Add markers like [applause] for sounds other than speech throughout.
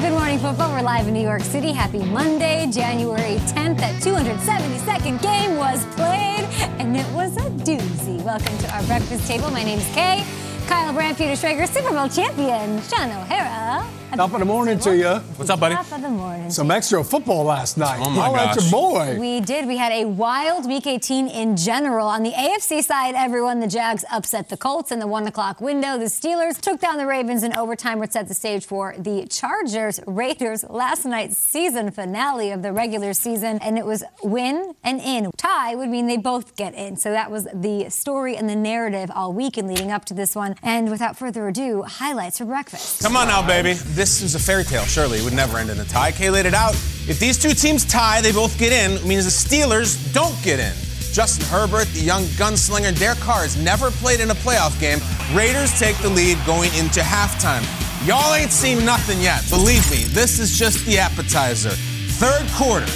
Good Morning Football. We're live in New York City. Happy Monday, January 10th. That 272nd game was played, and it was a doozy. Welcome to our breakfast table. My name's Kay. Kyle Brandt, Peter Schrager, Super Bowl champion, Sean O'Hara. Top of the morning to you. What's up, buddy? Top of the morning. Some extra football last night. Oh, my Holla gosh. your boy. We did. We had a wild Week 18 in general. On the AFC side, everyone, the Jags upset the Colts in the one o'clock window. The Steelers took down the Ravens in overtime, which set the stage for the Chargers Raiders last night's season finale of the regular season. And it was win and in. Tie would mean they both get in. So that was the story and the narrative all week and leading up to this one. And without further ado, highlights for breakfast. Come on now, baby. This is a fairy tale, surely. It would never end in a tie. Kay laid it out. If these two teams tie, they both get in, it means the Steelers don't get in. Justin Herbert, the young gunslinger, Derek Carr has never played in a playoff game. Raiders take the lead going into halftime. Y'all ain't seen nothing yet. Believe me, this is just the appetizer. Third quarter.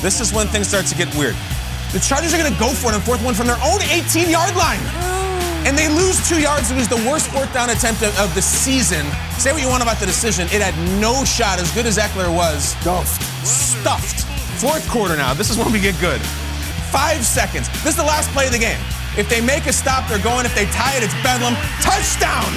This is when things start to get weird. The Chargers are going to go for it on fourth one from their own 18 yard line. And they lose two yards. It was the worst fourth down attempt of, of the season. Say what you want about the decision. It had no shot, as good as Ekeler was. Stuffed. Stuffed. Fourth quarter now. This is when we get good. Five seconds. This is the last play of the game. If they make a stop, they're going. If they tie it, it's Bedlam. Touchdown!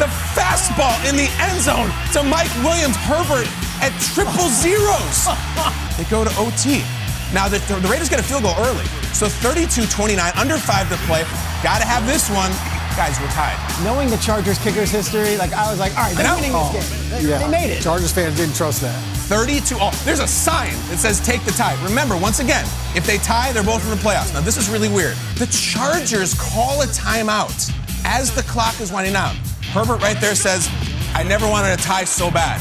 The fastball in the end zone to Mike Williams. Herbert at triple zeros. [laughs] They go to OT. Now, the, the Raiders get a field goal early. So 32 29, under five to play. Got to have this one. Guys, we're tied. Knowing the Chargers kickers history, like I was like, all right, they're winning Oh, this game. Oh, they, yeah. they made it. Chargers fans didn't trust that. 32. Oh, there's a sign that says take the tie. Remember, once again, if they tie, they're both in the playoffs. Now, this is really weird. The Chargers call a timeout as the clock is winding down. Herbert right there says, I never wanted a tie so bad.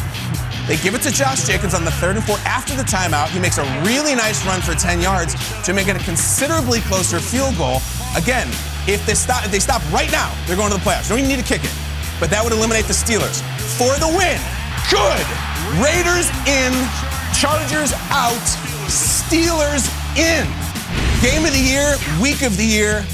They give it to Josh Jacobs on the third and fourth after the timeout. He makes a really nice run for 10 yards to make it a considerably closer field goal. Again, if they stop, if they stop right now, they're going to the playoffs. Don't even need to kick it. But that would eliminate the Steelers. For the win. Good. Raiders in, Chargers out, Steelers in. Game of the year, week of the year,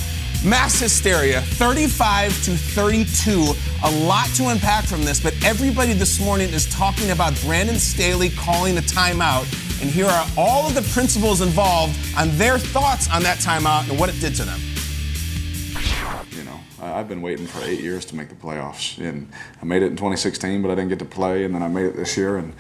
mass hysteria, 35 to 32. A lot to unpack from this, but everybody this morning is talking about Brandon Staley calling the timeout. And here are all of the principals involved on their thoughts on that timeout and what it did to them. You know, I've been waiting for eight years to make the playoffs, and I made it in 2016, but I didn't get to play, and then I made it this year. And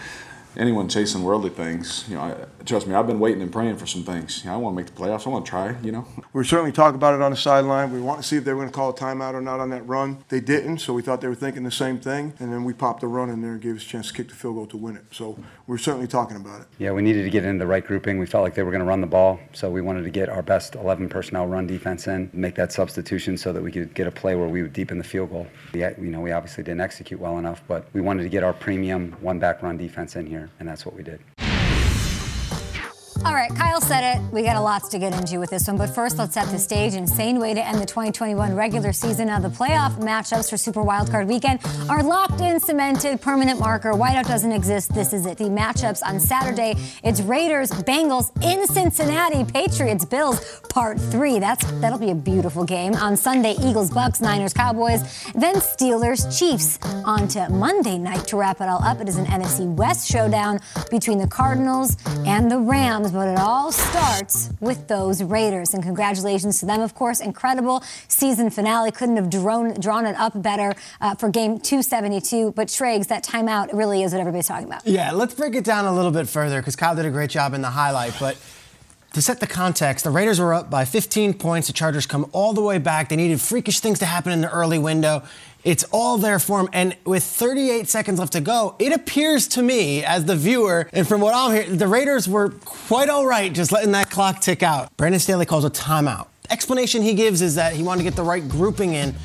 anyone chasing worldly things, you know, I, trust me, I've been waiting and praying for some things. You know, I want to make the playoffs. I want to try. You know, We certainly talked about it on the sideline. We want to see if they were going to call a timeout or not on that run. They didn't, so we thought they were thinking the same thing. And then we popped a run in there and gave us a chance to kick the field goal to win it. So we're certainly talking about it. Yeah, we needed to get into the right grouping. We felt like they were going to run the ball, so we wanted to get our best 11 personnel run defense in, make that substitution so that we could get a play where we would deepen the field goal. We, you know, we obviously didn't execute well enough, but we wanted to get our premium one back run defense in here, and that's what we did. All right, Kyle said it. We got a lot to get into with this one, but first let's set the stage. Insane way to end the 2021 regular season. Now the playoff matchups for Super Wildcard Weekend are locked in, cemented, permanent marker. Whiteout doesn't exist. This is it. The matchups on Saturday. It's Raiders, Bengals in Cincinnati, Patriots, Bills, Part Three. That's that'll be a beautiful game. On Sunday, Eagles, Bucks, Niners, Cowboys, then Steelers, Chiefs. On to Monday night to wrap it all up. It is an NFC West showdown between the Cardinals and the Rams but it all starts with those Raiders. And congratulations to them, of course. Incredible season finale. Couldn't have drawn, drawn it up better uh, for game 272. But Schrags, that timeout really is what everybody's talking about. Yeah, let's break it down a little bit further because Kyle did a great job in the highlight. But to set the context, the Raiders were up by 15 points. The Chargers come all the way back. They needed freakish things to happen in the early window. It's all there for him. And with 38 seconds left to go, it appears to me, as the viewer, and from what I'm hearing, the Raiders were quite all right just letting that clock tick out. Brandon Staley calls a timeout. Explanation he gives is that he wanted to get the right grouping in.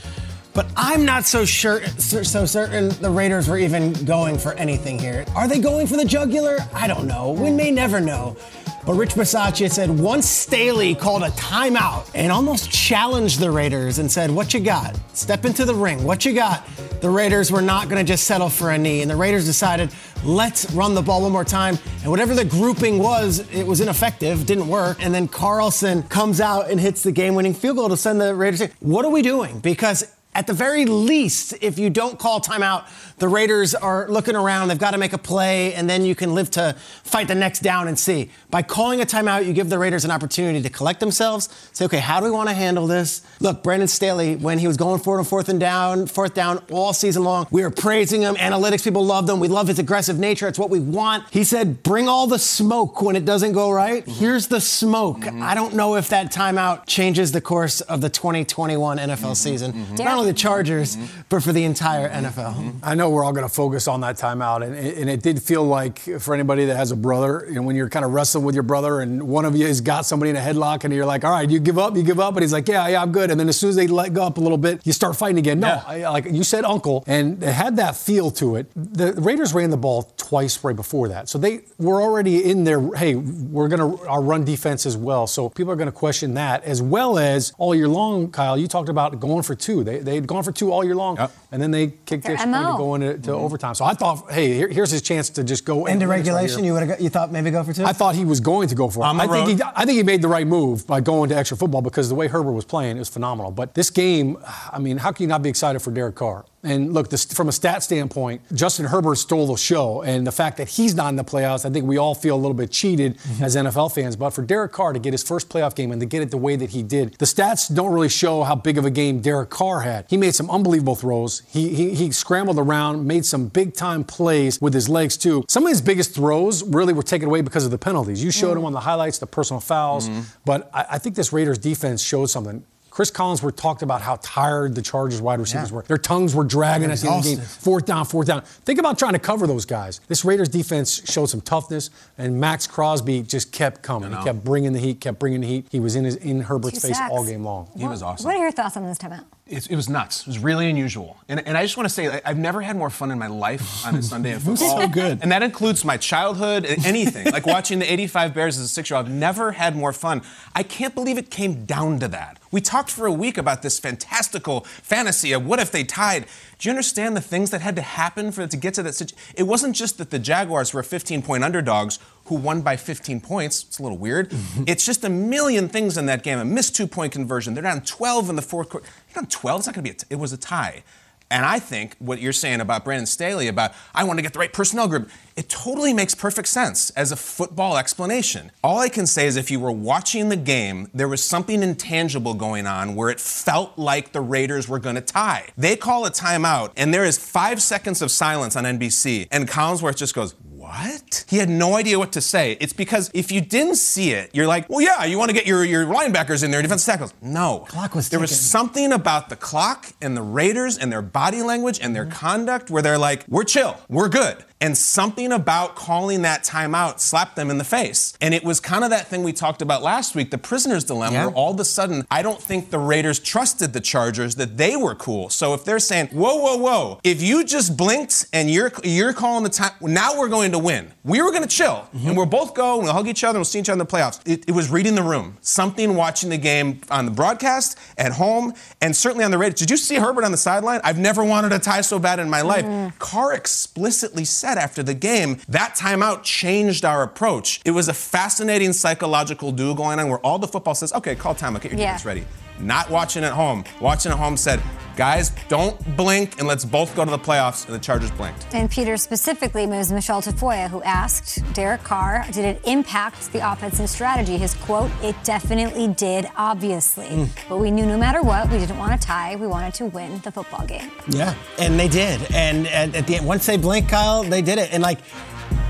But I'm not so sure, so certain the Raiders were even going for anything here. Are they going for the jugular? I don't know. We may never know. But Rich Bisaccia said once Staley called a timeout and almost challenged the Raiders and said, What you got? Step into the ring. What you got? The Raiders were not going to just settle for a knee. And the Raiders decided, Let's run the ball one more time. And whatever the grouping was, it was ineffective, didn't work. And then Carlson comes out and hits the game winning field goal to send the Raiders. What are we doing? Because at the very least, if you don't call timeout, the Raiders are looking around. They've got to make a play, and then you can live to fight the next down and see. By calling a timeout, you give the Raiders an opportunity to collect themselves, say, okay, how do we want to handle this? Look, Brandon Staley, when he was going for it on fourth and down, fourth down all season long, we were praising him. Analytics people loved him. We love his aggressive nature. It's what we want. He said, bring all the smoke when it doesn't go right. Mm-hmm. Here's the smoke. Mm-hmm. I don't know if that timeout changes the course of the 2021 NFL mm-hmm. season. Mm-hmm. Not only the Chargers, mm-hmm. but for the entire NFL. I know we're all going to focus on that timeout, and, and it did feel like for anybody that has a brother, you know, when you're kind of wrestling with your brother, and one of you has got somebody in a headlock, and you're like, "All right, you give up, you give up," and he's like, "Yeah, yeah, I'm good." And then as soon as they let go up a little bit, you start fighting again. No, yeah. I, like you said, Uncle, and it had that feel to it. The Raiders ran the ball twice right before that, so they were already in there. Hey, we're going to our run defense as well, so people are going to question that as well as all year long. Kyle, you talked about going for two. They they had gone for two all year long, yep. and then they kicked their to go into to mm-hmm. overtime. So I thought, hey, here, here's his chance to just go into regulation. You would you thought maybe go for two? I thought he was going to go for it. I think he I think he made the right move by going to extra football because the way Herbert was playing, it was phenomenal. But this game, I mean, how can you not be excited for Derek Carr? And look, this, from a stat standpoint, Justin Herbert stole the show. And the fact that he's not in the playoffs, I think we all feel a little bit cheated mm-hmm. as NFL fans. But for Derek Carr to get his first playoff game and to get it the way that he did, the stats don't really show how big of a game Derek Carr had. He made some unbelievable throws. He, he, he scrambled around, made some big time plays with his legs, too. Some of his biggest throws really were taken away because of the penalties. You showed mm-hmm. him on the highlights, the personal fouls. Mm-hmm. But I, I think this Raiders defense showed something. Chris Collinsworth talked about how tired the Chargers wide receivers yeah. were. Their tongues were dragging at the end of the game. Fourth down, fourth down. Think about trying to cover those guys. This Raiders defense showed some toughness, and Maxx Crosby just kept coming. He kept bringing the heat, kept bringing the heat. He was in his in Herbert's face all game long. He was awesome. What are your thoughts on this timeout? It, it was nuts. It was really unusual. And, and I just want to say, I've never had more fun in my life on a Sunday of [laughs] football. so good. And that includes my childhood, anything. like watching the 85 Bears as a six year old. I've never had more fun. I can't believe it came down to that. We talked for a week about this fantastical fantasy of what if they tied. Do you understand the things that had to happen for it to get to that situation? It wasn't just that the Jaguars were 15 point underdogs who won by 15 points. It's a little weird. [laughs] it's just a million things in that game. A missed two point conversion. They're down 12 in the fourth quarter. You're down 12. It's not going to be. A t- it was a tie. And I think what you're saying about Brandon Staley about I want to get the right personnel group, it totally makes perfect sense as a football explanation. All I can say is if you were watching the game, there was something intangible going on where it felt like the Raiders were going to tie. They call a timeout, and there is five seconds of silence on NBC, and Collinsworth just goes, what? He had no idea what to say. It's because if you didn't see it, you're like, well, yeah, you want to get your, your linebackers in there, defensive tackles. No. Clock was There was something about the clock and the Raiders and their body language and their mm-hmm. conduct where they're like, we're chill, we're good. And something about calling that timeout slapped them in the face. And it was kind of that thing we talked about last week, the prisoner's dilemma, yeah. where all of a sudden, I don't think the Raiders trusted the Chargers that they were cool. So if they're saying, whoa, whoa, whoa, if you just blinked and you're you're calling the time, now we're going to win. We were going to chill, mm-hmm. and we'll both go and we'll hug each other and we'll see each other in the playoffs. It, it was reading the room, something watching the game on the broadcast, at home, and certainly on the radio. Did you see Herbert on the sideline? I've never wanted a tie so bad in my life. Mm. Carr explicitly said after the game that timeout changed our approach. It was a fascinating psychological duel going on where all the football says, okay, call time, get your yeah. defense ready not watching at home. Watching at home said, guys, don't blink and let's both go to the playoffs. And the Chargers blinked. And Peter specifically moves was Michele Tafoya who asked Derek Carr, did it impact the offense and strategy? His quote, it definitely did, obviously. Mm. But we knew no matter what, we didn't want to tie. We wanted to win the football game. Yeah, and they did. And at, at the end, once they blinked, Kyle, they did it. And like,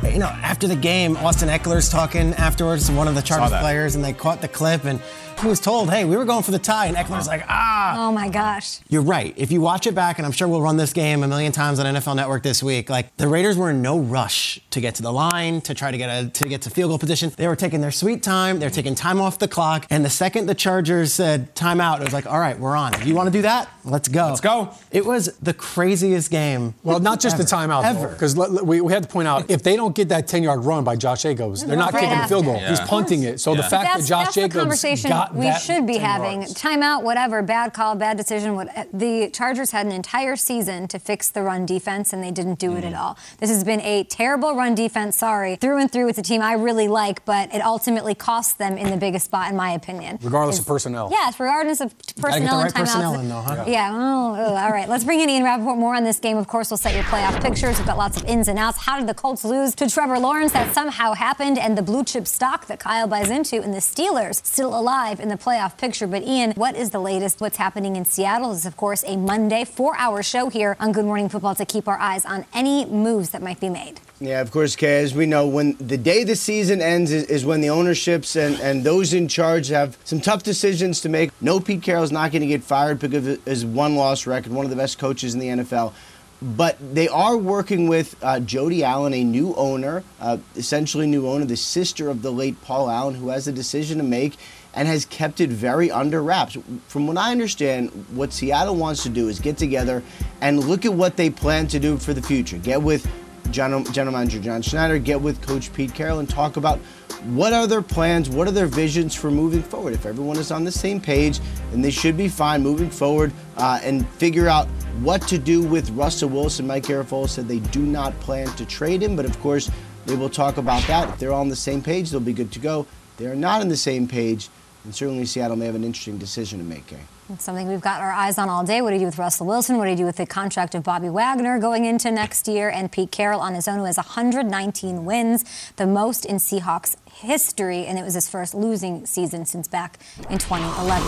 you know, after the game, Austin Ekeler's talking afterwards to one of the Chargers players, and they caught the clip and he was told, hey, we were going for the tie. And Ekeler's like, ah. Oh my gosh. You're right. If you watch it back, and I'm sure we'll run this game a million times on NFL Network this week, like the Raiders were in no rush to get to the line, to try to get a to get to field goal position. They were taking their sweet time, they were taking time off the clock. And the second the Chargers said timeout, it was like, all right, we're on. If you want to do that? Let's go. Let's go. It was the craziest game. Well, not just ever, the timeout, ever. Because we, we had to point out if they don't get that 10 yard run by Josh Jacobs, they're not right kicking the field goal. Yeah. He's punting it. So yeah. the fact that Josh Jacobs got we that should be having timeout, whatever, bad call, bad decision. What, the Chargers had an entire season to fix the run defense, and they didn't do mm. it at all. This has been a terrible run defense. Sorry, through and through. It's a team I really like, but it ultimately cost them in the biggest spot, in my opinion. Regardless of personnel. Yes, regardless of personnel right and timeouts. In though, huh? Yeah. yeah. Oh, oh, all right. Let's bring in Ian Rapoport more on this game. Of course, we'll set your playoff pictures. We've got lots of ins and outs. How did the Colts lose to Trevor Lawrence? That somehow happened, and the blue chip stock that Kyle buys into, and the Steelers still alive in the playoff picture. But Ian, what is the latest? What's happening in Seattle is, of course, a Monday four-hour show here on Good Morning Football to keep our eyes on any moves that might be made. Yeah, of course, Kay. As we know, when the day the season ends is, is, when the ownerships and, and those in charge have some tough decisions to make. No, Pete Carroll's not going to get fired because of his one-loss record, one of the best coaches in the NFL. But they are working with uh, Jody Allen, a new owner, uh, essentially new owner, the sister of the late Paul Allen, who has a decision to make and has kept it very under wraps. From what I understand, what Seattle wants to do is get together and look at what they plan to do for the future. Get with General, General Manager John Schneider, get with Coach Pete Carroll, and talk about what are their plans, what are their visions for moving forward. If everyone is on the same page, then they should be fine moving forward uh, and figure out what to do with Russell Wilson. Mike Garafolo said they do not plan to trade him, but of course, they will talk about that. If they're on the same page, they'll be good to go. They are not on the same page and certainly Seattle may have an interesting decision to make. Kay. It's something we've got our eyes on all day. What do you do with Russell Wilson? What do you do with the contract of Bobby Wagner going into next year? And Pete Carroll on his own, who has 119 wins, the most in Seahawks history, and it was his first losing season since back in 2011.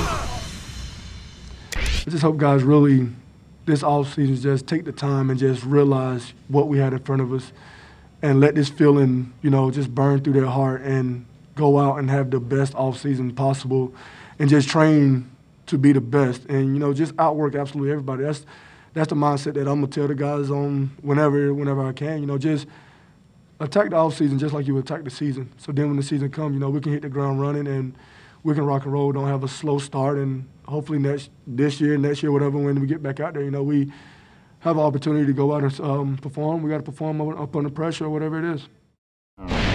I just hope guys really, this offseason, just take the time and just realize what we had in front of us and let this feeling, you know, just burn through their heart and go out and have the best off season possible and just train to be the best. And you know just outwork absolutely everybody. That's that's the mindset that I'm gonna tell the guys on whenever whenever I can. You know just attack the off season just like you attack the season. So then when the season comes you know we can hit the ground running and we can rock and roll. Don't have a slow start. And hopefully next this year next year whatever when we get back out there you know we have an opportunity to go out and um, perform. We got to perform up under pressure or whatever it is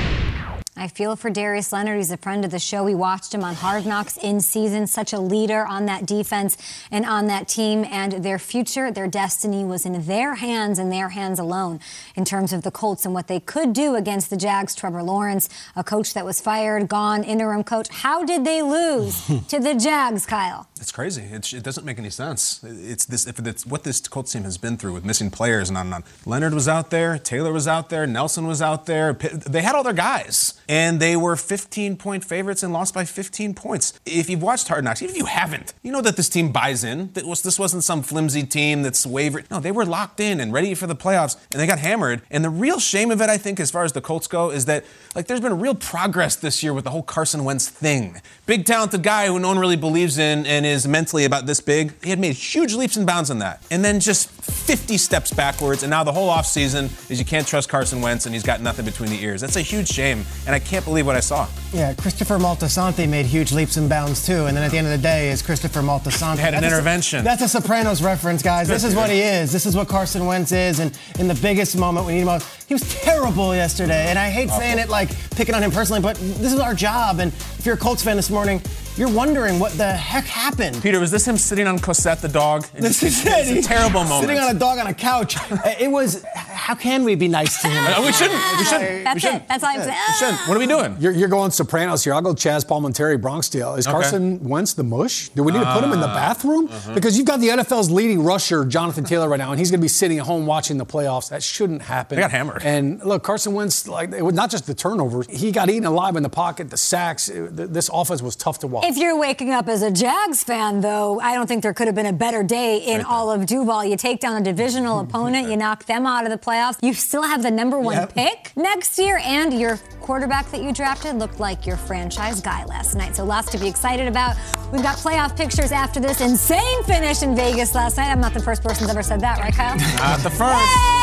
I feel for Darius Leonard. He's a friend of the show. We watched him on Hard Knocks in season. Such a leader on that defense and on that team. And their future, their destiny was in their hands and their hands alone in terms of the Colts and what they could do against the Jags. Trevor Lawrence, a coach that was fired, gone, interim coach. How did they lose [laughs] to the Jags, Kyle? It's crazy. It, it, doesn't make any sense. It's this if it's what this Colts team has been through with missing players and on and on. Leonard was out there, Taylor was out there, Nelson was out there. They had all their guys and they were 15 point favorites and lost by 15 points. If you've watched Hard Knocks, even if you haven't, you know that this team buys in. That was this wasn't some flimsy team that's wavered. No, they were locked in and ready for the playoffs, and they got hammered. And the real shame of it, I think, as far as the Colts go, is that like there's been real progress this year with the whole Carson Wentz thing. Big talented guy who no one really believes in and is mentally about this big. He had made huge leaps and bounds in that, and then just 50 steps backwards. And now the whole offseason is you can't trust Carson Wentz, and he's got nothing between the ears. That's a huge shame, and I can't believe what I saw. Yeah, Christopher Moltisanti made huge leaps and bounds too, and then at the end of the day, is Christopher Moltisanti. Had an That's a- intervention. that's a Sopranos reference, guys. This is what he is. This is what Carson Wentz is, and in the biggest moment we need him most, he was terrible yesterday. And I hate saying it like picking on him personally, but this is our job. And if you're a Colts fan this morning, you're wondering what the heck happened. Peter, was this him sitting on Cosette the dog? And This just- is it. It's a terrible moment. Sitting on a dog on a couch. Uh, It was. How can we be nice to him? Uh, we shouldn't. We shouldn't. That's we shouldn't. it. That's all I'm saying. We shouldn't. What are we doing? You're, you're going Sopranos here. I'll go Chaz Palminteri, Bronx Tale. Is Okay. Carson Wentz the mush? Do we need to put him in the Ah, bathroom? uh-huh. Because you've got the NFL's leading rusher, Jonathan Taylor, right now, and he's going to be sitting at home watching the playoffs. That shouldn't happen. They got hammered. And look, Carson Wentz, like, it was not just the turnovers, he got eaten alive in the pocket, the sacks. It- this offense was tough to watch. If you're waking up as a Jags fan, though, I don't think there could have been a better day in all of Duval. You take down a divisional [laughs] opponent, you knock them out of the playoffs. You still have the number one Yep. pick next year, and your quarterback that you drafted looked like your franchise guy last night. So lots to be excited about. We've got playoff pictures after this insane finish in Vegas last night. I'm not the first person that's ever said that, right, Kyle? Not the first. Yay!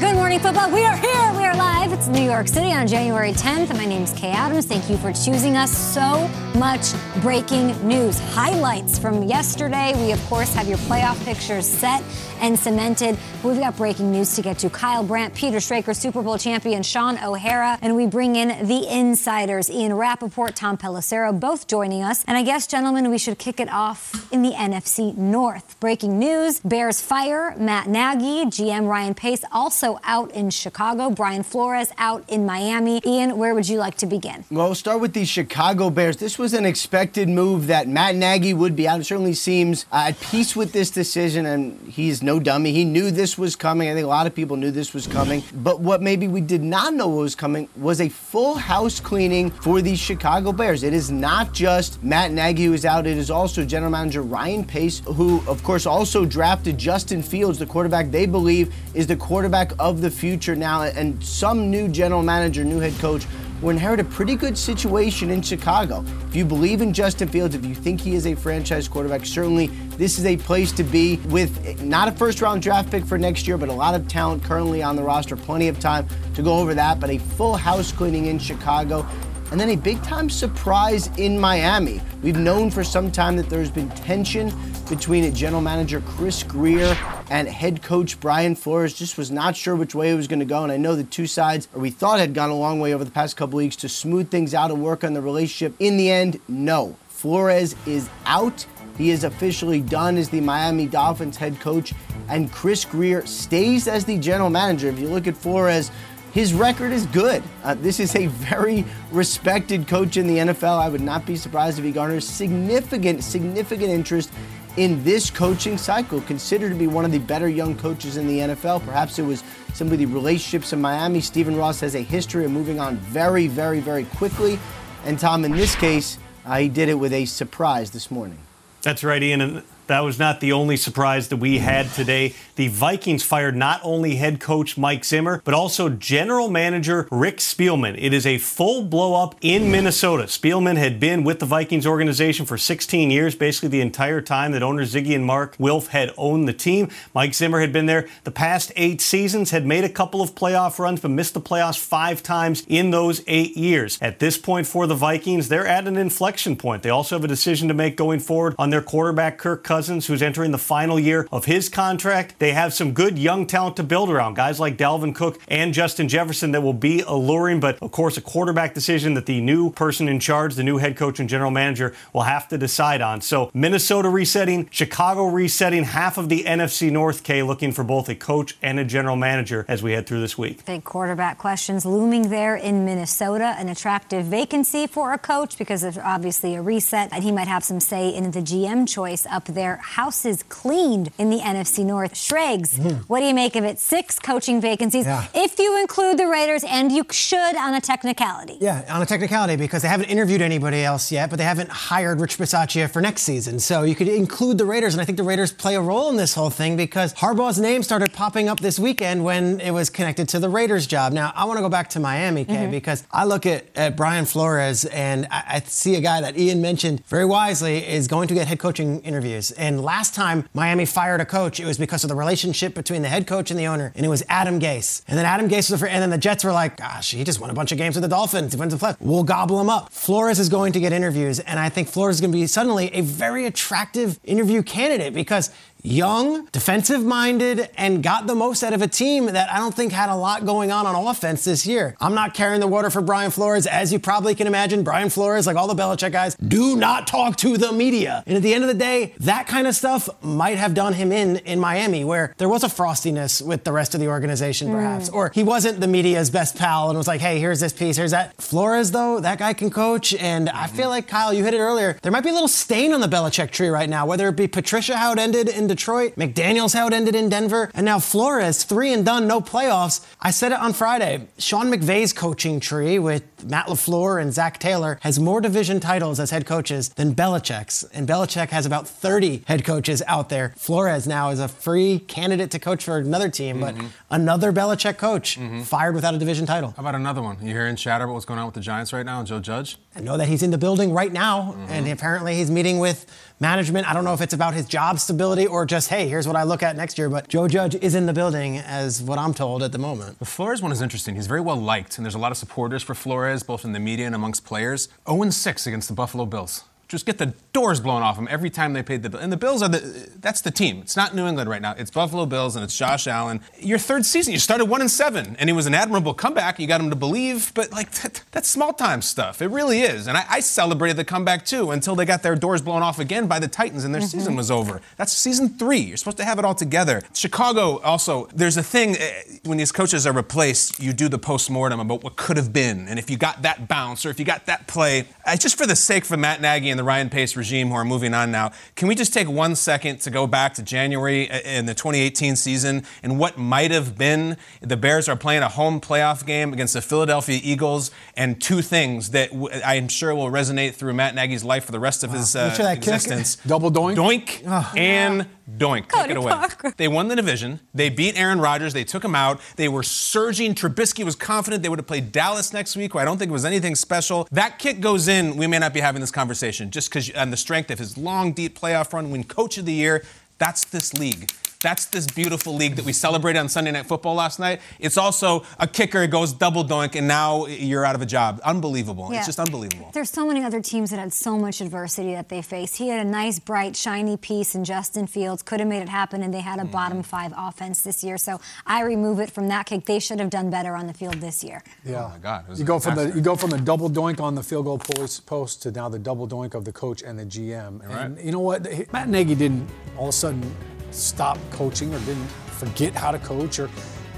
Good Morning Football. We are here. We are live. It's New York City on January 10th. My name is Kay Adams. Thank you for choosing us. So much breaking news. Highlights from yesterday. We, of course, have your playoff pictures set and cemented. We've got breaking news to get to. Kyle Brandt, Peter Schrager, Super Bowl champion Sean O'Hara, and we bring in the insiders, Ian Rapoport, Tom Pelissero, both joining us. And I guess, gentlemen, we should kick it off in the NFC North. Breaking news Bears fire Matt Nagy, GM Ryan Pace also out in Chicago, Brian Flores out in Miami. Ian, where would you like to begin? Well, we'll start with the Chicago Bears. This was an expected move that Matt Nagy would be out. It certainly seems at peace with this decision, and he's no dummy. He knew this was coming. I think a lot of people knew this was coming. But what maybe we did not know was coming was a full house cleaning for the Chicago Bears. It is not just Matt Nagy who is out, it is also general manager Ryan Pace, who, of course, also drafted Justin Fields, the quarterback they believe is the quarterback of the future now, and some new general manager, new head coach will inherit a pretty good situation in Chicago. If you believe in Justin Fields, if you think he is a franchise quarterback, certainly this is a place to be with not a first round draft pick for next year, but a lot of talent currently on the roster, plenty of time to go over that, but a full house cleaning in Chicago. And then a big time surprise in Miami. We've known for some time that there's been tension between general manager Chris Grier and head coach Brian Flores. Just was not sure which way it was going to go. And I know the two sides, or we thought had gone a long way over the past couple weeks to smooth things out and work on the relationship. In the end, no. Flores is out. He is officially done as the Miami Dolphins head coach, and Chris Grier stays as the general manager. If you look at Flores, his record is good. Uh, this is a very respected coach in the NFL. I would not be surprised if he garners significant, significant interest in this coaching cycle, considered to be one of the better young coaches in the NFL. Perhaps it was some of the relationships in Miami. Stephen Ross has a history of moving on very, very, very quickly. And Tom, in this case, uh, he did it with a surprise this morning. That's right, Ian. And that was not the only surprise that we had today. The Vikings fired not only head coach Mike Zimmer, but also general manager Rick Spielman. It is a full blowup in Minnesota. Spielman had been with the Vikings organization for 16 years, basically the entire time that owners Zygi and Mark Wilf had owned the team. Mike Zimmer had been there the past eight seasons, had made a couple of playoff runs, but missed the playoffs five times in those eight years. At this point for the Vikings, they're at an inflection point. They also have a decision to make going forward on their quarterback, Kirk Cousins. Cousins, who's entering the final year of his contract. They have some good young talent to build around, guys like Dalvin Cook and Justin Jefferson that will be alluring. But of course, a quarterback decision that the new person in charge, the new head coach and general manager, will have to decide on. So Minnesota resetting, Chicago resetting, half of the NFC North, K looking for both a coach and a general manager as we head through this week. Big quarterback questions looming there in Minnesota. An attractive vacancy for a coach because of obviously a reset, and he might have some say in the GM choice up there their houses cleaned in the NFC North. Schrags, mm-hmm. what do you make of it? Six coaching vacancies, yeah. if you include the Raiders, and you should on a technicality. Yeah, on a technicality because they haven't interviewed anybody else yet, but they haven't hired Rich Bisaccia for next season. So you could include the Raiders, and I think the Raiders play a role in this whole thing because Harbaugh's name started popping up this weekend when it was connected to the Raiders job. Now, I want to go back to Miami, Kay, mm-hmm. because I look at, at Brian Flores and I, I see a guy that Ian mentioned very wisely is going to get head coaching interviews. And last time Miami fired a coach, it was because of the relationship between the head coach and the owner, and it was Adam Gase. And then Adam Gase was, and then the Jets were like, gosh, he just won a bunch of games with the Dolphins. He to the playoffs. We'll gobble him up. Flores is going to get interviews, and I think Flores is going to be suddenly a very attractive interview candidate because young, defensive minded, and got the most out of a team that I don't think had a lot going on on offense this year. I'm not carrying the water for Brian Flores. As you probably can imagine, Brian Flores, like all the Belichick guys, do not talk to the media. And at the end of the day, that kind of stuff might have done him in in Miami, where there was a frostiness with the rest of the organization, mm. perhaps. Or he wasn't the media's best pal and was like, hey, here's this piece, here's that. Flores, though, that guy can coach. And I feel like, Kyle, you hit it earlier. There might be a little stain on the Belichick tree right now, whether it be Patricia, how it ended in Detroit, McDaniels how it ended in Denver, and now Flores, three and done, no playoffs. I said it on Friday. Sean McVay's coaching tree with Matt LaFleur and Zac Taylor has more division titles as head coaches than Belichick's. And Belichick has about 30 head coaches out there. Flores now is a free candidate to coach for another team, mm-hmm. but another Belichick coach mm-hmm. fired without a division title. How about another one? You hearing chatter about what's going on with the Giants right now and Joe Judge? I know that he's in the building right now, mm-hmm. and apparently he's meeting with management. I don't know if it's about his job stability or just, hey, here's what I look at next year, but Joe Judge is in the building, as what I'm told at the moment. The Flores one is interesting. He's very well liked, and there's a lot of supporters for Flores, both in the media and amongst players. 0 6 against the Buffalo Bills just get the doors blown off them every time they paid the bill. And the Bills are the that's the team. It's not New England right now. It's Buffalo Bills and it's Josh Allen. Your third season, you started one and seven, and it was an admirable comeback. You got him to believe, but like that, that's small time stuff. It really is. And I, I, celebrated the comeback too until they got their doors blown off again by the Titans and their mm-hmm. season was over. That's season three. You're supposed to have it all together. Chicago also. There's a thing eh, when these coaches are replaced, you do the post mortem about what could have been, and if you got that bounce or if you got that play, just for the sake of Matt Nagy and the Ryan Pace regime who are moving on now, can we just take one second to go back to January in the 2018 season and what might have been? The Bears are playing a home playoff game against the Philadelphia Eagles, and two things that I'm sure will resonate through Matt Nagy's life for the rest of his uh, existence: double doink, doink, oh, and yeah. doink. Cody Take it away. Parkey. They won the division. They beat Aaron Rodgers. They took him out. They were surging. Trubisky was confident they would have played Dallas next week, where I don't think it was anything special. That kick goes in. We may not be having this conversation just because on the strength of his long, deep playoff run, win Coach of the Year. That's this league. That's this beautiful league that we celebrated on Sunday Night Football last night. It's also a kicker goes double doink, and now you're out of a job. Unbelievable. Yeah. It's just unbelievable. There's so many other teams that had so much adversity that they faced. He had a nice, bright, shiny piece in Justin Fields, could have made it happen, and they had a mm-hmm. bottom five offense this year. So I remove it from that kick. They should have done better on the field this year. Yeah. Oh my God. You go from the you go from the double doink on the field goal post, post to now the double doink of the coach and the GM. And you know what? Matt Nagy didn't all of a sudden stop coaching or didn't forget how to coach or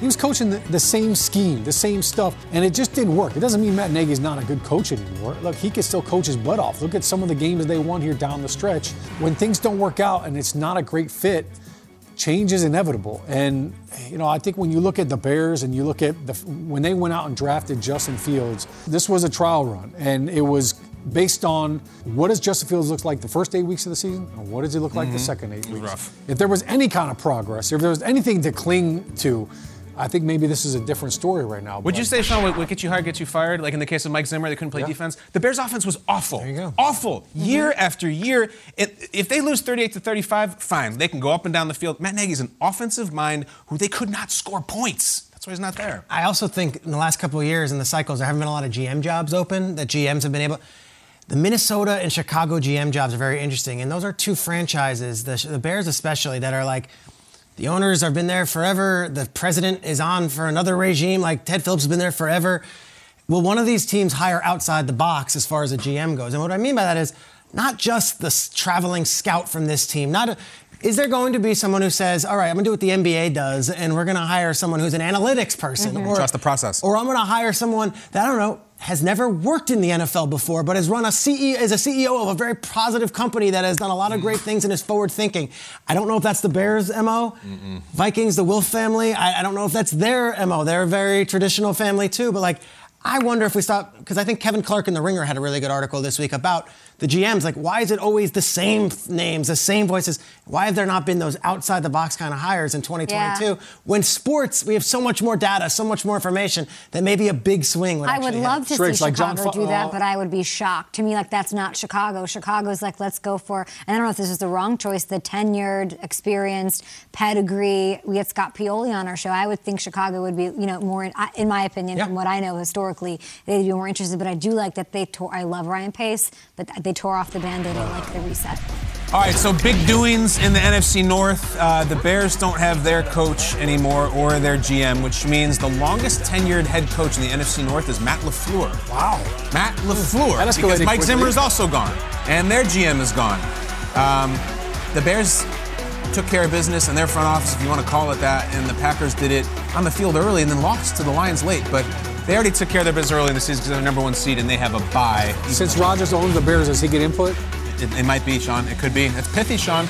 he was coaching the, the, same scheme, the same stuff, and it just didn't work. It doesn't mean Matt Nagy's not a good coach anymore. Look, he can still coach his butt off. Look at some of the games they won here down the stretch. When things don't work out and it's not a great fit, change is inevitable. And you know, I think when you look at the Bears and you look at the when they went out and drafted Justin Fields, this was a trial run, and it was based on what does Justin Fields look like the first eight weeks of the season, and what does he look like mm-hmm. the second eight weeks. Rough. If there was any kind of progress, if there was anything to cling to, I think maybe this is a different story right now. Would you say, Sean, what, what gets you hired gets you fired? Like in the case of Mike Zimmer, they couldn't play yeah. defense. The Bears' offense was awful. There you go. Awful. Mm-hmm. Year after year. It, if they lose 38 to 35, fine. They can go up and down the field. Matt Nagy's an offensive mind who they could not score points. That's why he's not there. I also think in the last couple of years in the cycles, there haven't been a lot of GM jobs open that GMs have been able. The Minnesota and Chicago GM jobs are very interesting, and those are two franchises, the, the Bears especially, that are like the owners have been there forever. The president is on for another regime. Like Ted Phillips has been there forever. Will one of these teams hire outside the box as far as a GM goes? And what I mean by that is not just the traveling scout from this team. Not a, is there going to be someone who says, "All right, I'm going to do what the NBA does, and we're going to hire someone who's an analytics person, mm-hmm. or trust the process, or I'm going to hire someone that I don't know has never worked in the NFL before, but has run a CEO as a CEO of a very positive company that has done a lot of great things and is forward thinking. I don't know if that's the Bears' mo. Mm-mm. Vikings, the Wilf family. I, I don't know if that's their mo. They're a very traditional family too, but like. I wonder if we stop because I think Kevin Clark in The Ringer had a really good article this week about the GMs, like, why is it always the same names, the same voices? Why have there not been those outside the box kind of hires in 2022? Yeah. When sports, we have so much more data, so much more information that maybe a big swing would I would love have. to see like Chicago do that, but I would be shocked. To me, like, that's not Chicago. Chicago's like, let's go for, and I don't know if this is the wrong choice, the tenured, experienced, pedigree. We had Scott Pioli on our show. I would think Chicago would be, you know, more, in, in my opinion, yeah. from what I know historically, they'd be more interested. But I do like that they tore, I love Ryan Pace, but they tore off the band-aid. I like the reset. All right, so big doings in the NFC North. Uh, the Bears don't have their coach anymore or their GM, which means the longest tenured head coach in the NFC North is Matt LaFleur. Wow. Matt LaFleur. because Mike quickly. Zimmer is also gone, and their GM is gone. Um, the Bears took care of business in their front office, if you want to call it that, and the Packers did it on the field early and then lost to the Lions late. But they already took care of their business early in the season because they're the number one seed and they have a bye. Since Rodgers owns the Bears, does he get input? It, it might be, Sean. It could be. It's pithy, Sean.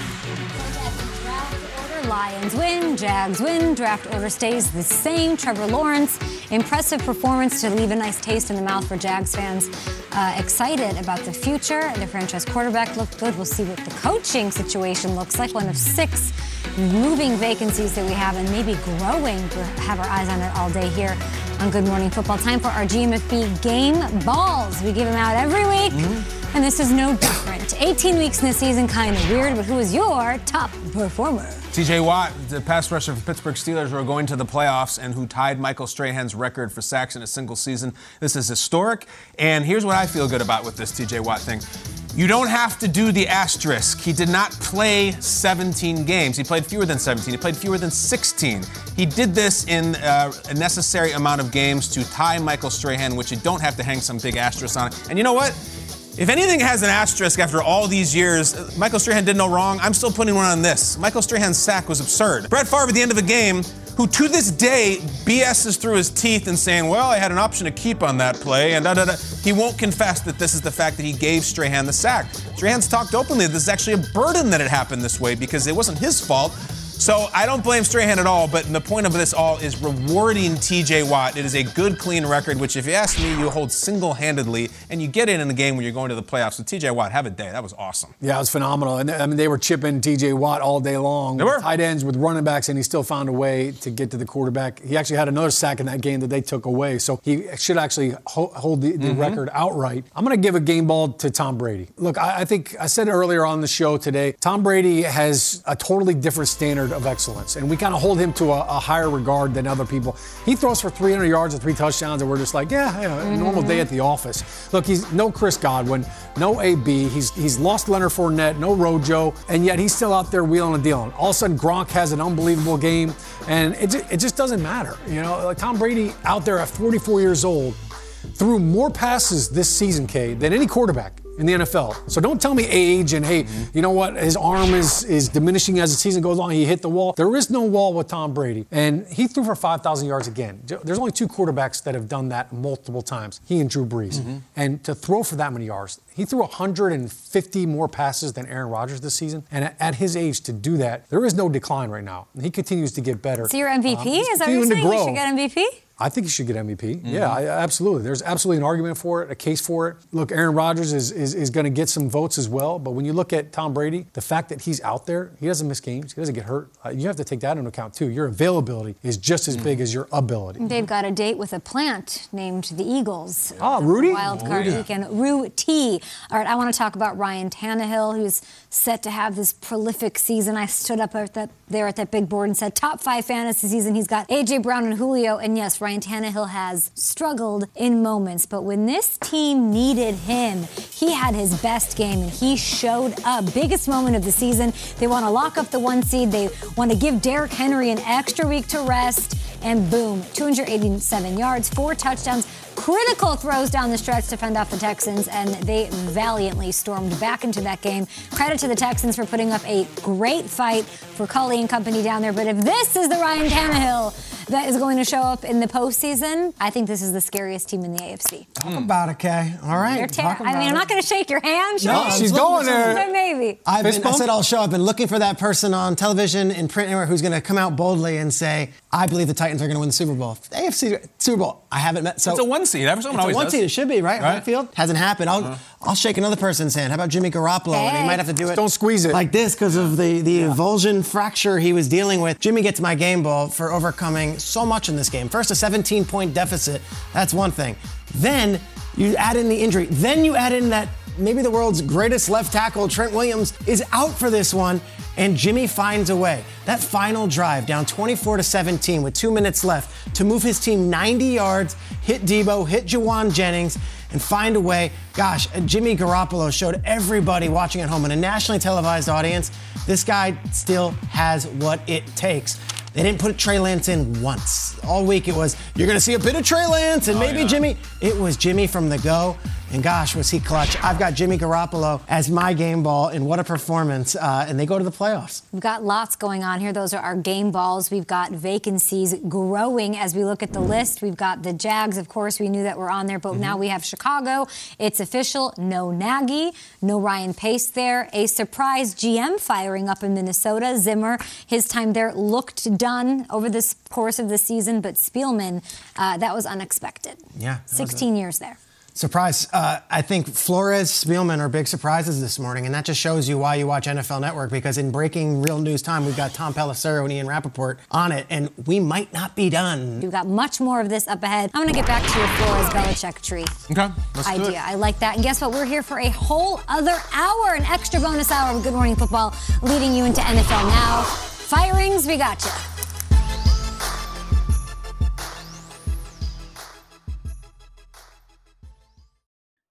Lions win, Jags win, draft order stays the same. Trevor Lawrence, impressive performance to leave a nice taste in the mouth for Jags fans. Uh, excited about the future. The franchise quarterback looked good. We'll see what the coaching situation looks like. One of six moving vacancies that we have and maybe growing. We'll have our eyes on it all day here on Good Morning Football. Time for our GMFB game balls. We give them out every week. Mm-hmm. And this is no different. 18 weeks in the season, kind of weird, but who is your top performer? TJ Watt, the pass rusher for Pittsburgh Steelers, who are going to the playoffs and who tied Michael Strahan's record for sacks in a single season. This is historic. And here's what I feel good about with this TJ Watt thing. You don't have to do the asterisk. He did not play 17 games. He played fewer than 17. He played fewer than 16. He did this in uh, a necessary amount of games to tie Michael Strahan, which you don't have to hang some big asterisk on. And you know what? If anything has an asterisk after all these years, uh, Michael Strahan did no wrong. I'm still putting one on this. Michael Strahan's sack was absurd. Brett Favre at the end of the game, who to this day BSs through his teeth and saying, well, I had an option to keep on that play, and da da da. He won't confess that this is the fact that he gave Strahan the sack. Strahan's talked openly that this is actually a burden that it happened this way because it wasn't his fault. So I don't blame Strahan at all, but the point of this all is rewarding TJ Watt. It is a good, clean record, which, if you ask me, you hold single handedly, and you get it in a game when you're going to the playoffs. So TJ Watt, have a day. That was awesome. Yeah, it was phenomenal. And I mean, they were chipping TJ Watt all day long. They were. Tight ends with running backs, and he still found a way to get to the quarterback. He actually had another sack in that game that they took away. So he should actually hold the, the mm-hmm. record outright. I'm going to give a game ball to Tom Brady. Look, I, I think I said earlier on the show today, Tom Brady has a totally different standard of excellence. And we kind of hold him to a, a, higher regard than other people. He throws for 300 yards and three touchdowns, and we're just like, yeah, yeah mm-hmm. normal day at the office. Look, he's no Chris Godwin, no AB. He's he's lost Leonard Fournette, no Rojo, and yet he's still out there wheeling and dealing. All of a sudden, Gronk has an unbelievable game, and it, it just doesn't matter. You know, like Tom Brady out there at 44 years old threw more passes this season, Kay, than any quarterback in the NFL. So don't tell me age and hey, mm-hmm. you know what? His arm is is diminishing as the season goes on. He hit the wall. There is no wall with Tom Brady, and he threw for 5,000 yards again. There's only two quarterbacks that have done that multiple times. He and Drew Brees. Mm-hmm. And to throw for that many yards, he threw 150 more passes than Aaron Rodgers this season. And at his age, to do that, there is no decline right now. He continues to get better. So your MVP um, is that what you're saying? He should get MVP. I think he should get MVP. Mm-hmm. Yeah, I, absolutely. There's absolutely an argument for it, a case for it. Look, Aaron Rodgers is, is, is going to get some votes as well, but when you look at Tom Brady, the fact that he's out there, he doesn't miss games, he doesn't get hurt, uh, you have to take that into account too. Your availability is just as mm-hmm. big as your ability. They've got a date with a plant named the Eagles. Ah, Rudy? Wild card Rudy. weekend. Rue T. All right, I want to talk about Ryan Tannehill, who's set to have this prolific season. I stood up at that, there at that big board and said top five fantasy season. He's got A.J. Brown and Julio, and yes, Ryan Tannehill has struggled in moments, but when this team needed him, he had his best game and he showed up. Biggest moment of the season. They want to lock up the one seed. They want to give Derrick Henry an extra week to rest, and boom, 287 yards, four touchdowns critical throws down the stretch to fend off the Texans, and they valiantly stormed back into that game. Credit to the Texans for putting up a great fight for Culley and company down there. But if this is the Ryan Tannehill that is going to show up in the postseason, I think this is the scariest team in the AFC. Talk about it, Kay. All right. Ter- I mean, I'm not going to shake your hand. No, she's going there. Maybe. I've been, I said I'll show. I've been looking for that person on television, in print, anywhere, who's going to come out boldly and say, "I believe the Titans are going to win the Super Bowl." AFC Super Bowl. I haven't met. So it's a one seed. Every someone always one does. seed. It should be right. right? Field hasn't happened. I'll uh-huh. I'll shake another person's hand. How about Jimmy Garoppolo? Hey. He might have to do it. Don't squeeze it like this because of the the yeah. avulsion fracture he was dealing with. Jimmy gets my game ball for overcoming so much in this game. First, a 17 point deficit. That's one thing. Then you add in the injury. Then you add in that maybe the world's greatest left tackle, Trent Williams, is out for this one, and Jimmy finds a way. That final drive, down 24 to 17 with two minutes left, to move his team 90 yards, hit Deebo, hit Jauan Jennings, and find a way. Gosh, uh, Jimmy Garoppolo showed everybody watching at home in a nationally televised audience this guy still has what it takes. They didn't put Trey Lance in once. All week it was, you're going to see a bit of Trey Lance and oh, maybe yeah. Jimmy. It was Jimmy from the go. And gosh, was he clutch. I've got Jimmy Garoppolo as my game ball, and what a performance. Uh, and they go to the playoffs. We've got lots going on here. Those are our game balls. We've got vacancies growing as we look at the list. We've got the Jags, of course, we knew that were on there, but mm-hmm. now we have Chicago. It's official no Nagy, no Ryan Pace there. A surprise GM firing up in Minnesota. Zimmer, his time there looked done over this course of the season, but Spielman, uh, that was unexpected. Yeah. 16 years there. Surprise. Uh, I think Flores, Spielman are big surprises this morning, and that just shows you why you watch NFL Network because in breaking real news time, we've got Tom Pelissero and Ian Rapoport on it, and we might not be done. We've got much more of this up ahead. I'm going to get back to your Flores Belichick tree okay, idea. I like that. And guess what? We're here for a whole other hour, an extra bonus hour of Good Morning Football, leading you into NFL Now. Firings, we got you.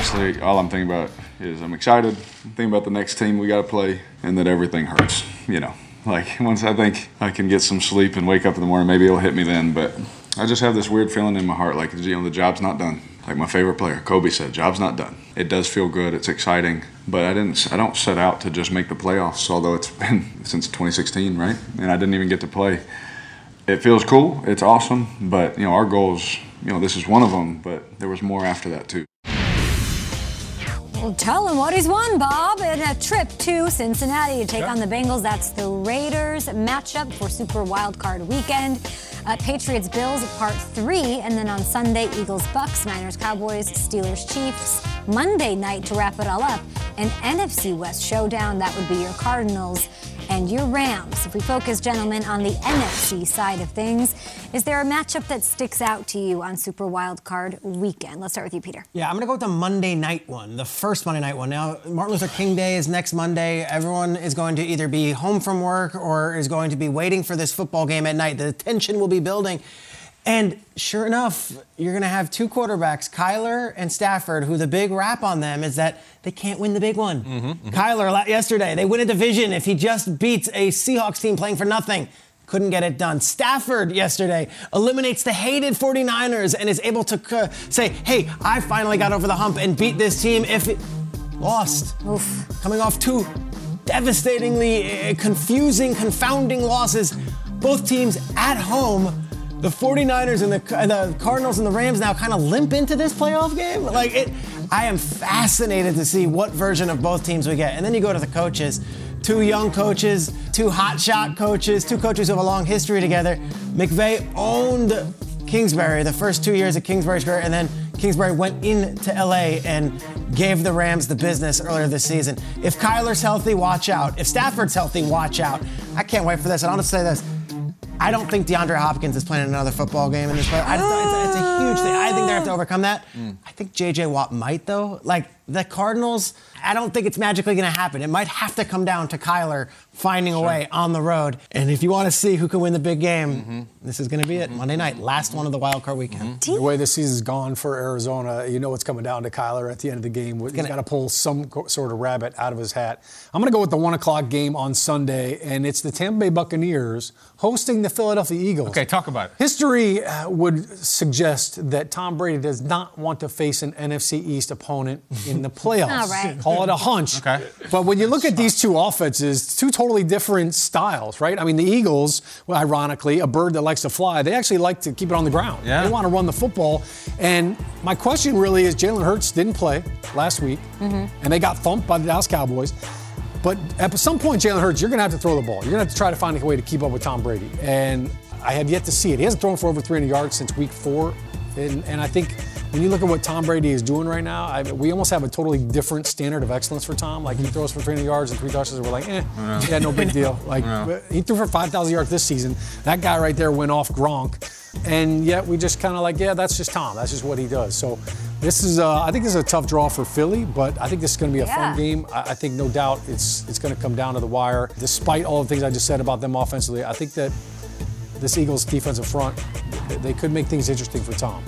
Honestly, all I'm thinking about is I'm excited. I'm thinking about the next team we got to play, and that everything hurts. You know, like [laughs] once I think I can get some sleep and wake up in the morning, maybe it'll hit me then. But I just have this weird feeling in my heart, like you know, the job's not done. Like my favorite player, Kobe said, "Job's not done." It does feel good. It's exciting, but I didn't. I don't set out to just make the playoffs. Although it's [laughs] been since 2016, right? And I didn't even get to play. It feels cool. It's awesome, but you know, our goals. You know, this is one of them, but there was more after that too. Well, tell him what he's won, Bob, in a trip to Cincinnati to take on the Bengals. That's the Raiders matchup for Super Wildcard Weekend. Uh, Patriots Bills part three, and then on Sunday, Eagles Bucks, Niners Cowboys, Steelers Chiefs. Monday night to wrap it all up, an NFC West showdown. That would be your Cardinals and your Rams. If we focus, gentlemen, on the NFC side of things, is there a matchup that sticks out to you on Super Wildcard weekend? Let's start with you, Peter. Yeah, I'm going to go with the Monday night one, the first Monday night one. Now, Martin Luther King Day is next Monday. Everyone is going to either be home from work or is going to be waiting for this football game at night. The tension will be building. And sure enough, you're going to have two quarterbacks, Kyler and Stafford, who the big rap on them is that they can't win the big one. Mm-hmm, mm-hmm. Kyler yesterday, they win a division if he just beats a Seahawks team playing for nothing. Couldn't get it done. Stafford yesterday eliminates the hated 49ers and is able to uh, say, hey, I finally got over the hump and beat this team if it lost. Oof. Coming off two devastatingly uh, confusing, confounding losses. Both teams at home the 49ers and the, the Cardinals and the Rams now kind of limp into this playoff game. Like it, I am fascinated to see what version of both teams we get. And then you go to the coaches, two young coaches, two hotshot coaches, two coaches who have a long history together. McVay owned Kingsbury the first two years of Kingsbury's career, and then Kingsbury went into LA and gave the Rams the business earlier this season. If Kyler's healthy, watch out. If Stafford's healthy, watch out. I can't wait for this. And I'll just say this. I don't think DeAndre Hopkins is playing another football game in this play. I, it's, it's, a huge thing. I think they have to overcome that. Mm. I think JJ Watt might though. Like the Cardinals, I don't think it's magically going to happen. It might have to come down to Kyler finding sure. a way on the road. And if you want to see who can win the big game, mm-hmm. this is going to be it. Monday night, last one of the wild card weekend. Mm-hmm. The way the season's gone for Arizona, you know what's coming down to Kyler at the end of the game. He's got to pull some sort of rabbit out of his hat. I'm going to go with the one o'clock game on Sunday, and it's the Tampa Bay Buccaneers hosting the Philadelphia Eagles. Okay, talk about it. History uh, would suggest that Tom Brady does not want to face an NFC East opponent in the [laughs] playoffs. All right. Call it a hunch. Okay. But when you look at these two offenses, two totally different styles, right? I mean, the Eagles, well, ironically, a bird that likes to fly, they actually like to keep it on the ground. Yeah. They want to run the football. And my question really is Jalen Hurts didn't play last week, Mm-hmm. and they got thumped by the Dallas Cowboys. But at some point, Jalen Hurts, you're going to have to throw the ball. You're going to have to try to find a way to keep up with Tom Brady. And I have yet to see it. He hasn't thrown for over 300 yards since week four. And, and I think when you look at what Tom Brady is doing right now, I, we almost have a totally different standard of excellence for Tom. Like he throws for 300 yards and three touchdowns, and we're like, eh, Yeah. yeah, no big deal. [laughs] Like Yeah. he threw for 5,000 yards this season. That guy right there went off Gronk, and yet we just kind of like, yeah, that's just Tom. That's just what he does. So this is, uh, I think this is a tough draw for Philly, but I think this is going to be a Yeah. fun game. I, I think no doubt it's it's going to come down to the wire. Despite all the things I just said about them offensively, I think that this Eagles defensive front, they- they could make things interesting for Tom.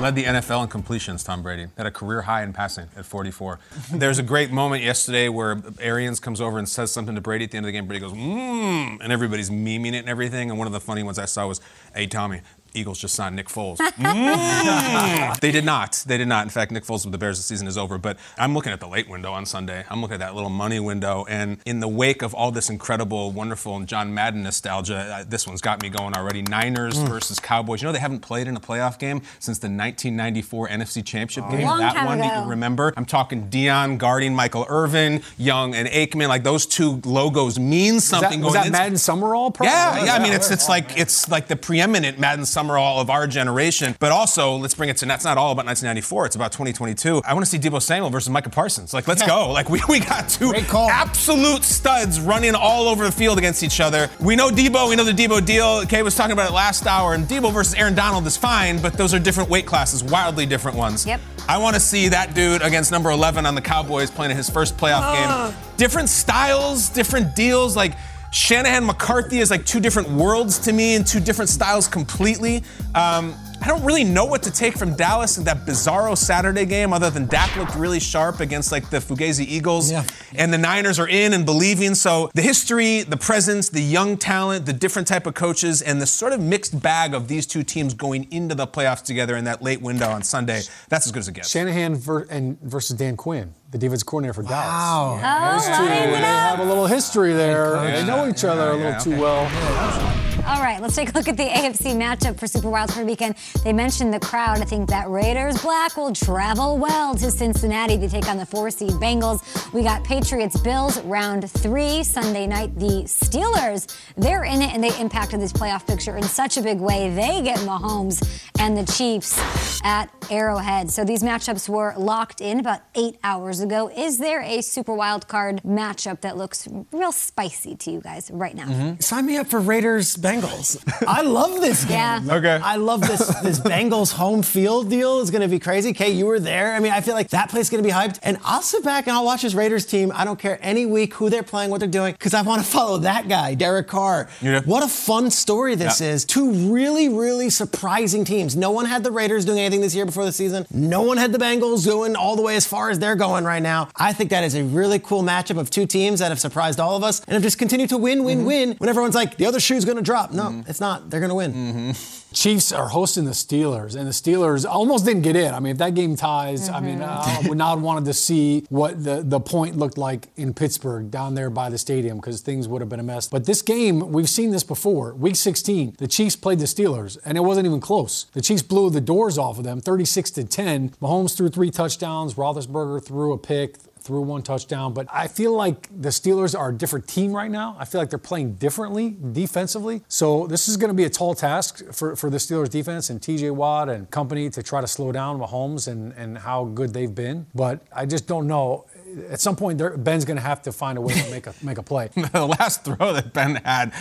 Led the NFL in completions, Tom Brady. Had a career high in passing at 44. There's a great moment yesterday where Arians comes over and says something to Brady at the end of the game. Brady goes, mmm, and everybody's memeing it and everything. And one of the funny ones I saw was, hey, Tommy, Eagles just signed Nick Foles. [laughs] Mm. [laughs] they did not. They did not. In fact, Nick Foles with the Bears, the season is over. But I'm looking at the late window on Sunday. I'm looking at that little money window. And in the wake of all this incredible, wonderful, and John Madden nostalgia, uh, this one's got me going already. Niners Mm. versus Cowboys. You know, they haven't played in a playoff game since the 1994 NFC Championship game. Long that one, you remember? I'm talking Deion guarding Michael Irvin, Young and Aikman. Like those two logos mean Was that, something was that. Madden Summerall? Probably? Yeah, yeah. I mean, it's it's like it's like the preeminent Madden Summerall of our generation. But also, let's bring it to. That's not all about 1994. It's about 2022. I want to see Deebo Samuel versus Micah Parsons. Like, let's go. Like, we, we got two absolute studs running all over the field against each other. We know Deebo. We know the Deebo deal. Kay was talking about it last hour. And Deebo versus Aaron Donald is fine, but those are different weight classes, wildly different ones. Yep. I want to see that dude against number 11 on the Cowboys playing in his first playoff game. Different styles, different deals. Like Shanahan McCarthy is like two different worlds to me and two different styles completely. Um, I don't really know what to take from Dallas in that bizarro Saturday game, other than Dak looked really sharp against like the Fugazi Eagles, and the Niners are in and believing. So the history, the presence, the young talent, the different type of coaches, and the sort of mixed bag of these two teams going into the playoffs together in that late window on Sunday, that's as good as it gets. Shanahan ver- and versus Dan Quinn, the defense coordinator for Dallas. Wow. Oh, Those two, they have a little history there. They know each other a little yeah, too okay. well. All right, let's take a look at the AFC matchup for Super Wildcard Weekend. They mentioned the crowd. I think that Raiders Black will travel well to Cincinnati to take on the four seed Bengals. We got Patriots Bills round three Sunday night. The Steelers, they're in it and they impacted this playoff picture in such a big way. They get Mahomes and the Chiefs at Arrowhead. So these matchups were locked in about eight hours ago. Is there a Super Wildcard matchup that looks real spicy to you guys right now? Mm-hmm. Sign me up for Raiders Bengals. Bengals. I love this game. Yeah. [laughs] Okay. I love this this [laughs] Bengals home field deal is going to be crazy. Kay, you were there. I mean, I feel like that place is going to be hyped. And I'll sit back and I'll watch this Raiders team. I don't care any week who they're playing, what they're doing, because I want to follow that guy, Derek Carr. Yeah. What a fun story this Yeah. is. Two really, really surprising teams. No one had the Raiders doing anything this year before the season. No one had the Bengals going all the way as far as they're going right now. I think that is a really cool matchup of two teams that have surprised all of us and have just continued to win, win, mm-hmm. win when everyone's like, the other shoe's going to drop. No, mm-hmm. it's not. They're going to win. Mm-hmm. Chiefs are hosting the Steelers, and the Steelers almost didn't get in. I mean, if that game ties, I mean, mm-hmm. uh, I would not wanted to see what the, the point looked like in Pittsburgh down there by the stadium because things would have been a mess. But this game, we've seen this before. Week 16, the Chiefs played the Steelers, and it wasn't even close. The Chiefs blew the doors off of them, 36 to 10. Mahomes threw three touchdowns. Roethlisberger threw a pick threw one touchdown. But I feel like the Steelers are a different team right now. I feel like they're playing differently defensively. So this is going to be a tall task for, for the Steelers defense and TJ Watt and company to try to slow down Mahomes and, and how good they've been. But I just don't know. At some point, they're- Ben's going to have to find a way to make a make a play. [laughs] the last throw that Ben had,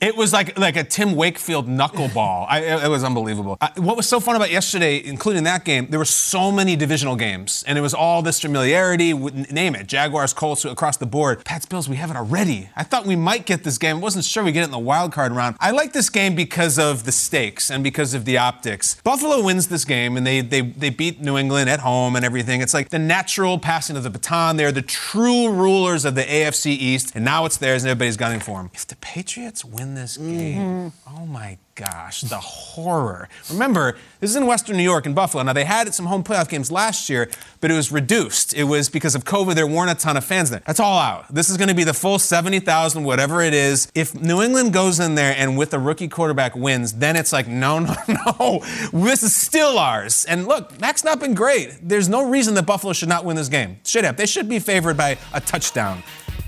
it was like like a Tim Wakefield knuckleball. I, it, it was unbelievable. I, what was so fun about yesterday, including that game, there were so many divisional games, and it was all this familiarity. Name it, Jaguars, Colts across the board. Pats, Bills, we have it already. I thought we might get this game. I wasn't sure we get it in the wild card round. I like this game because of the stakes and because of the optics. Buffalo wins this game, and they they they beat New England at home and everything. It's like the natural passing of the baton. They're the true rulers of the AFC East, and now it's theirs, and everybody's gunning for them. If the Patriots win this game, mm-hmm. oh my gosh, the horror. Remember, this is in Western New York and Buffalo. Now, they had some home playoff games last year, but it was reduced. It was because of COVID, there weren't a ton of fans there. That's all out. This is going to be the full 70,000, whatever it is. If New England goes in there and with a rookie quarterback wins, then it's like, no, no, [laughs] no. This is still ours. And look, Mac's not been great. There's no reason that Buffalo should not win this game. Should have. They should be favored by a touchdown.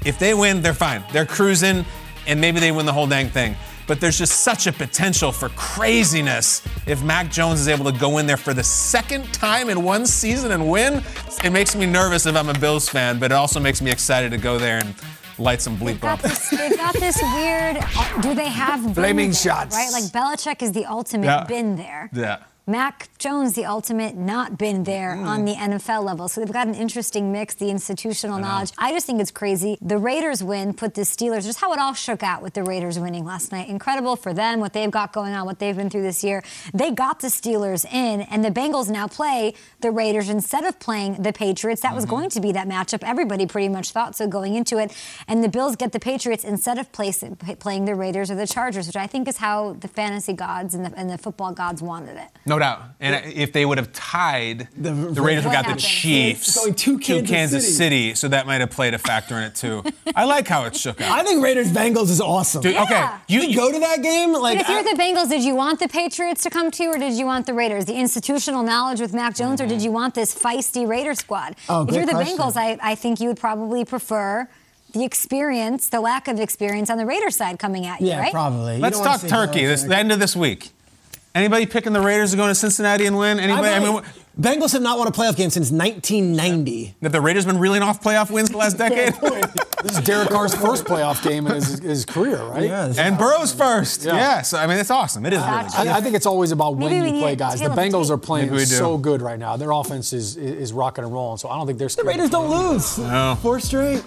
If they win, they're fine. They're cruising, and maybe they win the whole dang thing. But there's just such a potential for craziness if Mac Jones is able to go in there for the second time in one season and win. It makes me nervous if I'm a Bills fan, but it also makes me excited to go there and light some bleep up. They've got [laughs] this weird. Uh, do they have been Flaming there, shots. Right, like Belichick is the ultimate Yeah. been there. Yeah. Mac Jones, the ultimate not been there Hmm. on the NFL level. So they've got an interesting mix, the institutional knowledge. I just think it's crazy. The Raiders win put the Steelers, just how it all shook out with the Raiders winning last night. Incredible for them, what they've got going on, what they've been through this year. They got the Steelers in, and the Bengals now play the Raiders instead of playing the Patriots. That was Mm-hmm. going to be that matchup. Everybody pretty much thought so going into it. And the Bills get the Patriots instead of playing the Raiders or the Chargers, which I think is how the fantasy gods and the, and the football gods wanted it. No doubt. And if they would have tied, the, Raiders would have got the? Chiefs Going to Kansas City. So that might have played a factor in it too. I like how it shook out. I think Raiders Bengals is awesome. Dude, okay, you, You go to that game like But if you're I- the Bengals, did you want the Patriots to come to, you, or did you want the Raiders? The institutional knowledge with Mac Jones, or did you want this feisty Raider squad? Oh, if great you're the question. Bengals, I, I think you would probably prefer the experience, the lack of experience on the Raiders side coming at you, yeah, right? probably. You Let's talk turkey. Belichick. This the end of this week. Anybody picking the Raiders to go to Cincinnati and win? Anybody? I, might. mean, Bengals have not won a playoff game since 1990. have the Raiders been reeling off playoff wins the last decade? [laughs] This is Derek Carr's first playoff game in his, his career, right? and Burrow's first. Yeah. Yeah. So I mean, it's awesome. It is really. Gotcha. good. I, I think it's always about when Maybe we you play, guys. The tail of the Bengals tape. are playing Maybe we do. so good right now. Their offense is, is rocking and rolling, so I don't think they're The. Raiders don't lose. No. Four straight.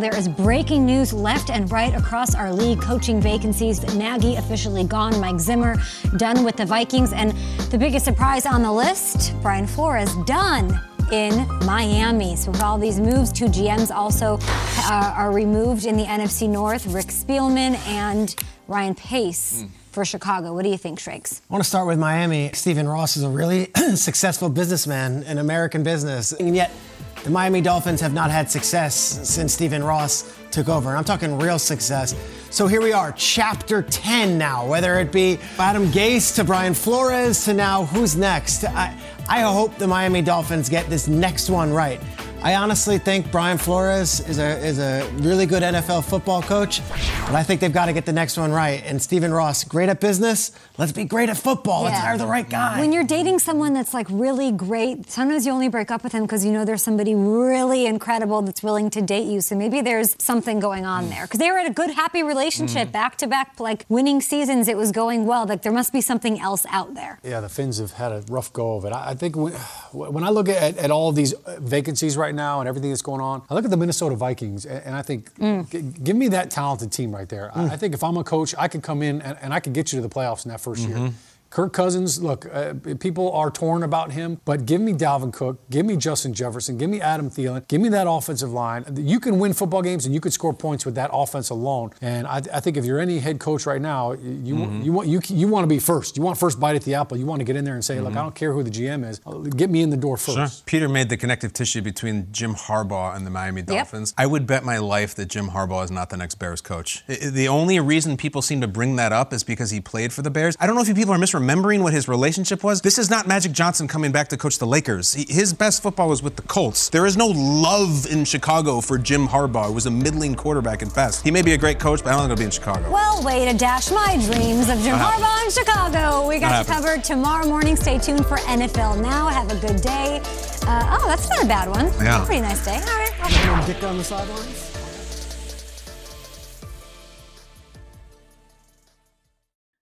There is breaking news left and right across our league coaching vacancies. Nagy officially gone, Mike Zimmer done with the Vikings, and the biggest surprise on the list, Brian Flores done in Miami. So with all these moves, two GMs also uh, are removed in the NFC North, Rick Spielman and Ryan Pace for Chicago. What do you think, Schrags? I want to start with Miami. Stephen Ross is a really [clears throat] successful businessman in American business, and yet the Miami Dolphins have not had success since Stephen Ross took over. And I'm talking real success. So here we are, chapter 10 now, whether it be Adam Gase to Brian Flores to now who's next. I, I hope the Miami Dolphins get this next one right. I honestly think Brian Flores is a is a really good NFL football coach, but I think they've got to get the next one right. And Stephen Ross, great at business. Let's be great at football. Let's hire the right guy. When you're dating someone that's like really great, sometimes you only break up with him because you know there's somebody really incredible that's willing to date you. So maybe there's something going on there. Because they were in a good, happy relationship, Mhm. back to back, like winning seasons. It was going well. Like there must be something else out there. Yeah, the Finns have had a rough go of it. I I think when, [sighs] when I look at, at all these vacancies right now and everything that's going on, I look at the Minnesota Vikings and, and I think, mm. g- give me that talented team right there. I, I mm. think if I'm a coach, I could come in and, and I could get you to the playoffs in that 1st year. Mm-hmm. Kirk Cousins, look, uh, people are torn about him, but give me Dalvin Cook, give me Justin Jefferson, give me Adam Thielen, give me that offensive line. You can win football games and you could score points with that offense alone. And I, I think if you're any head coach right now, you Mhm. you want you you want to be first. You want first bite at the apple. You want to get in there and say, look, I don't care who the GM is, get me in the door first. Sure. Peter made the connective tissue between Jim Harbaugh and the Miami Dolphins. I would bet my life that Jim Harbaugh is not the next Bears coach. The only reason people seem to bring that up is because he played for the Bears. I don't know if you people are misremembering what his relationship was. This is not Magic Johnson coming back to coach the Lakers. He- His best football was with the Colts. There is no love in Chicago for Jim Harbaugh. He was a middling quarterback at best. He may be a great coach, but I don't think he'll be in Chicago. Well, way to dash my dreams of Jim Not Harbaugh in Chicago. We got Not you covered tomorrow morning. Stay tuned for NFL Now. Have a good day. Uh, oh, that's not a bad one. Yeah. Pretty nice day. All right. I'll- Dick on the sidelines.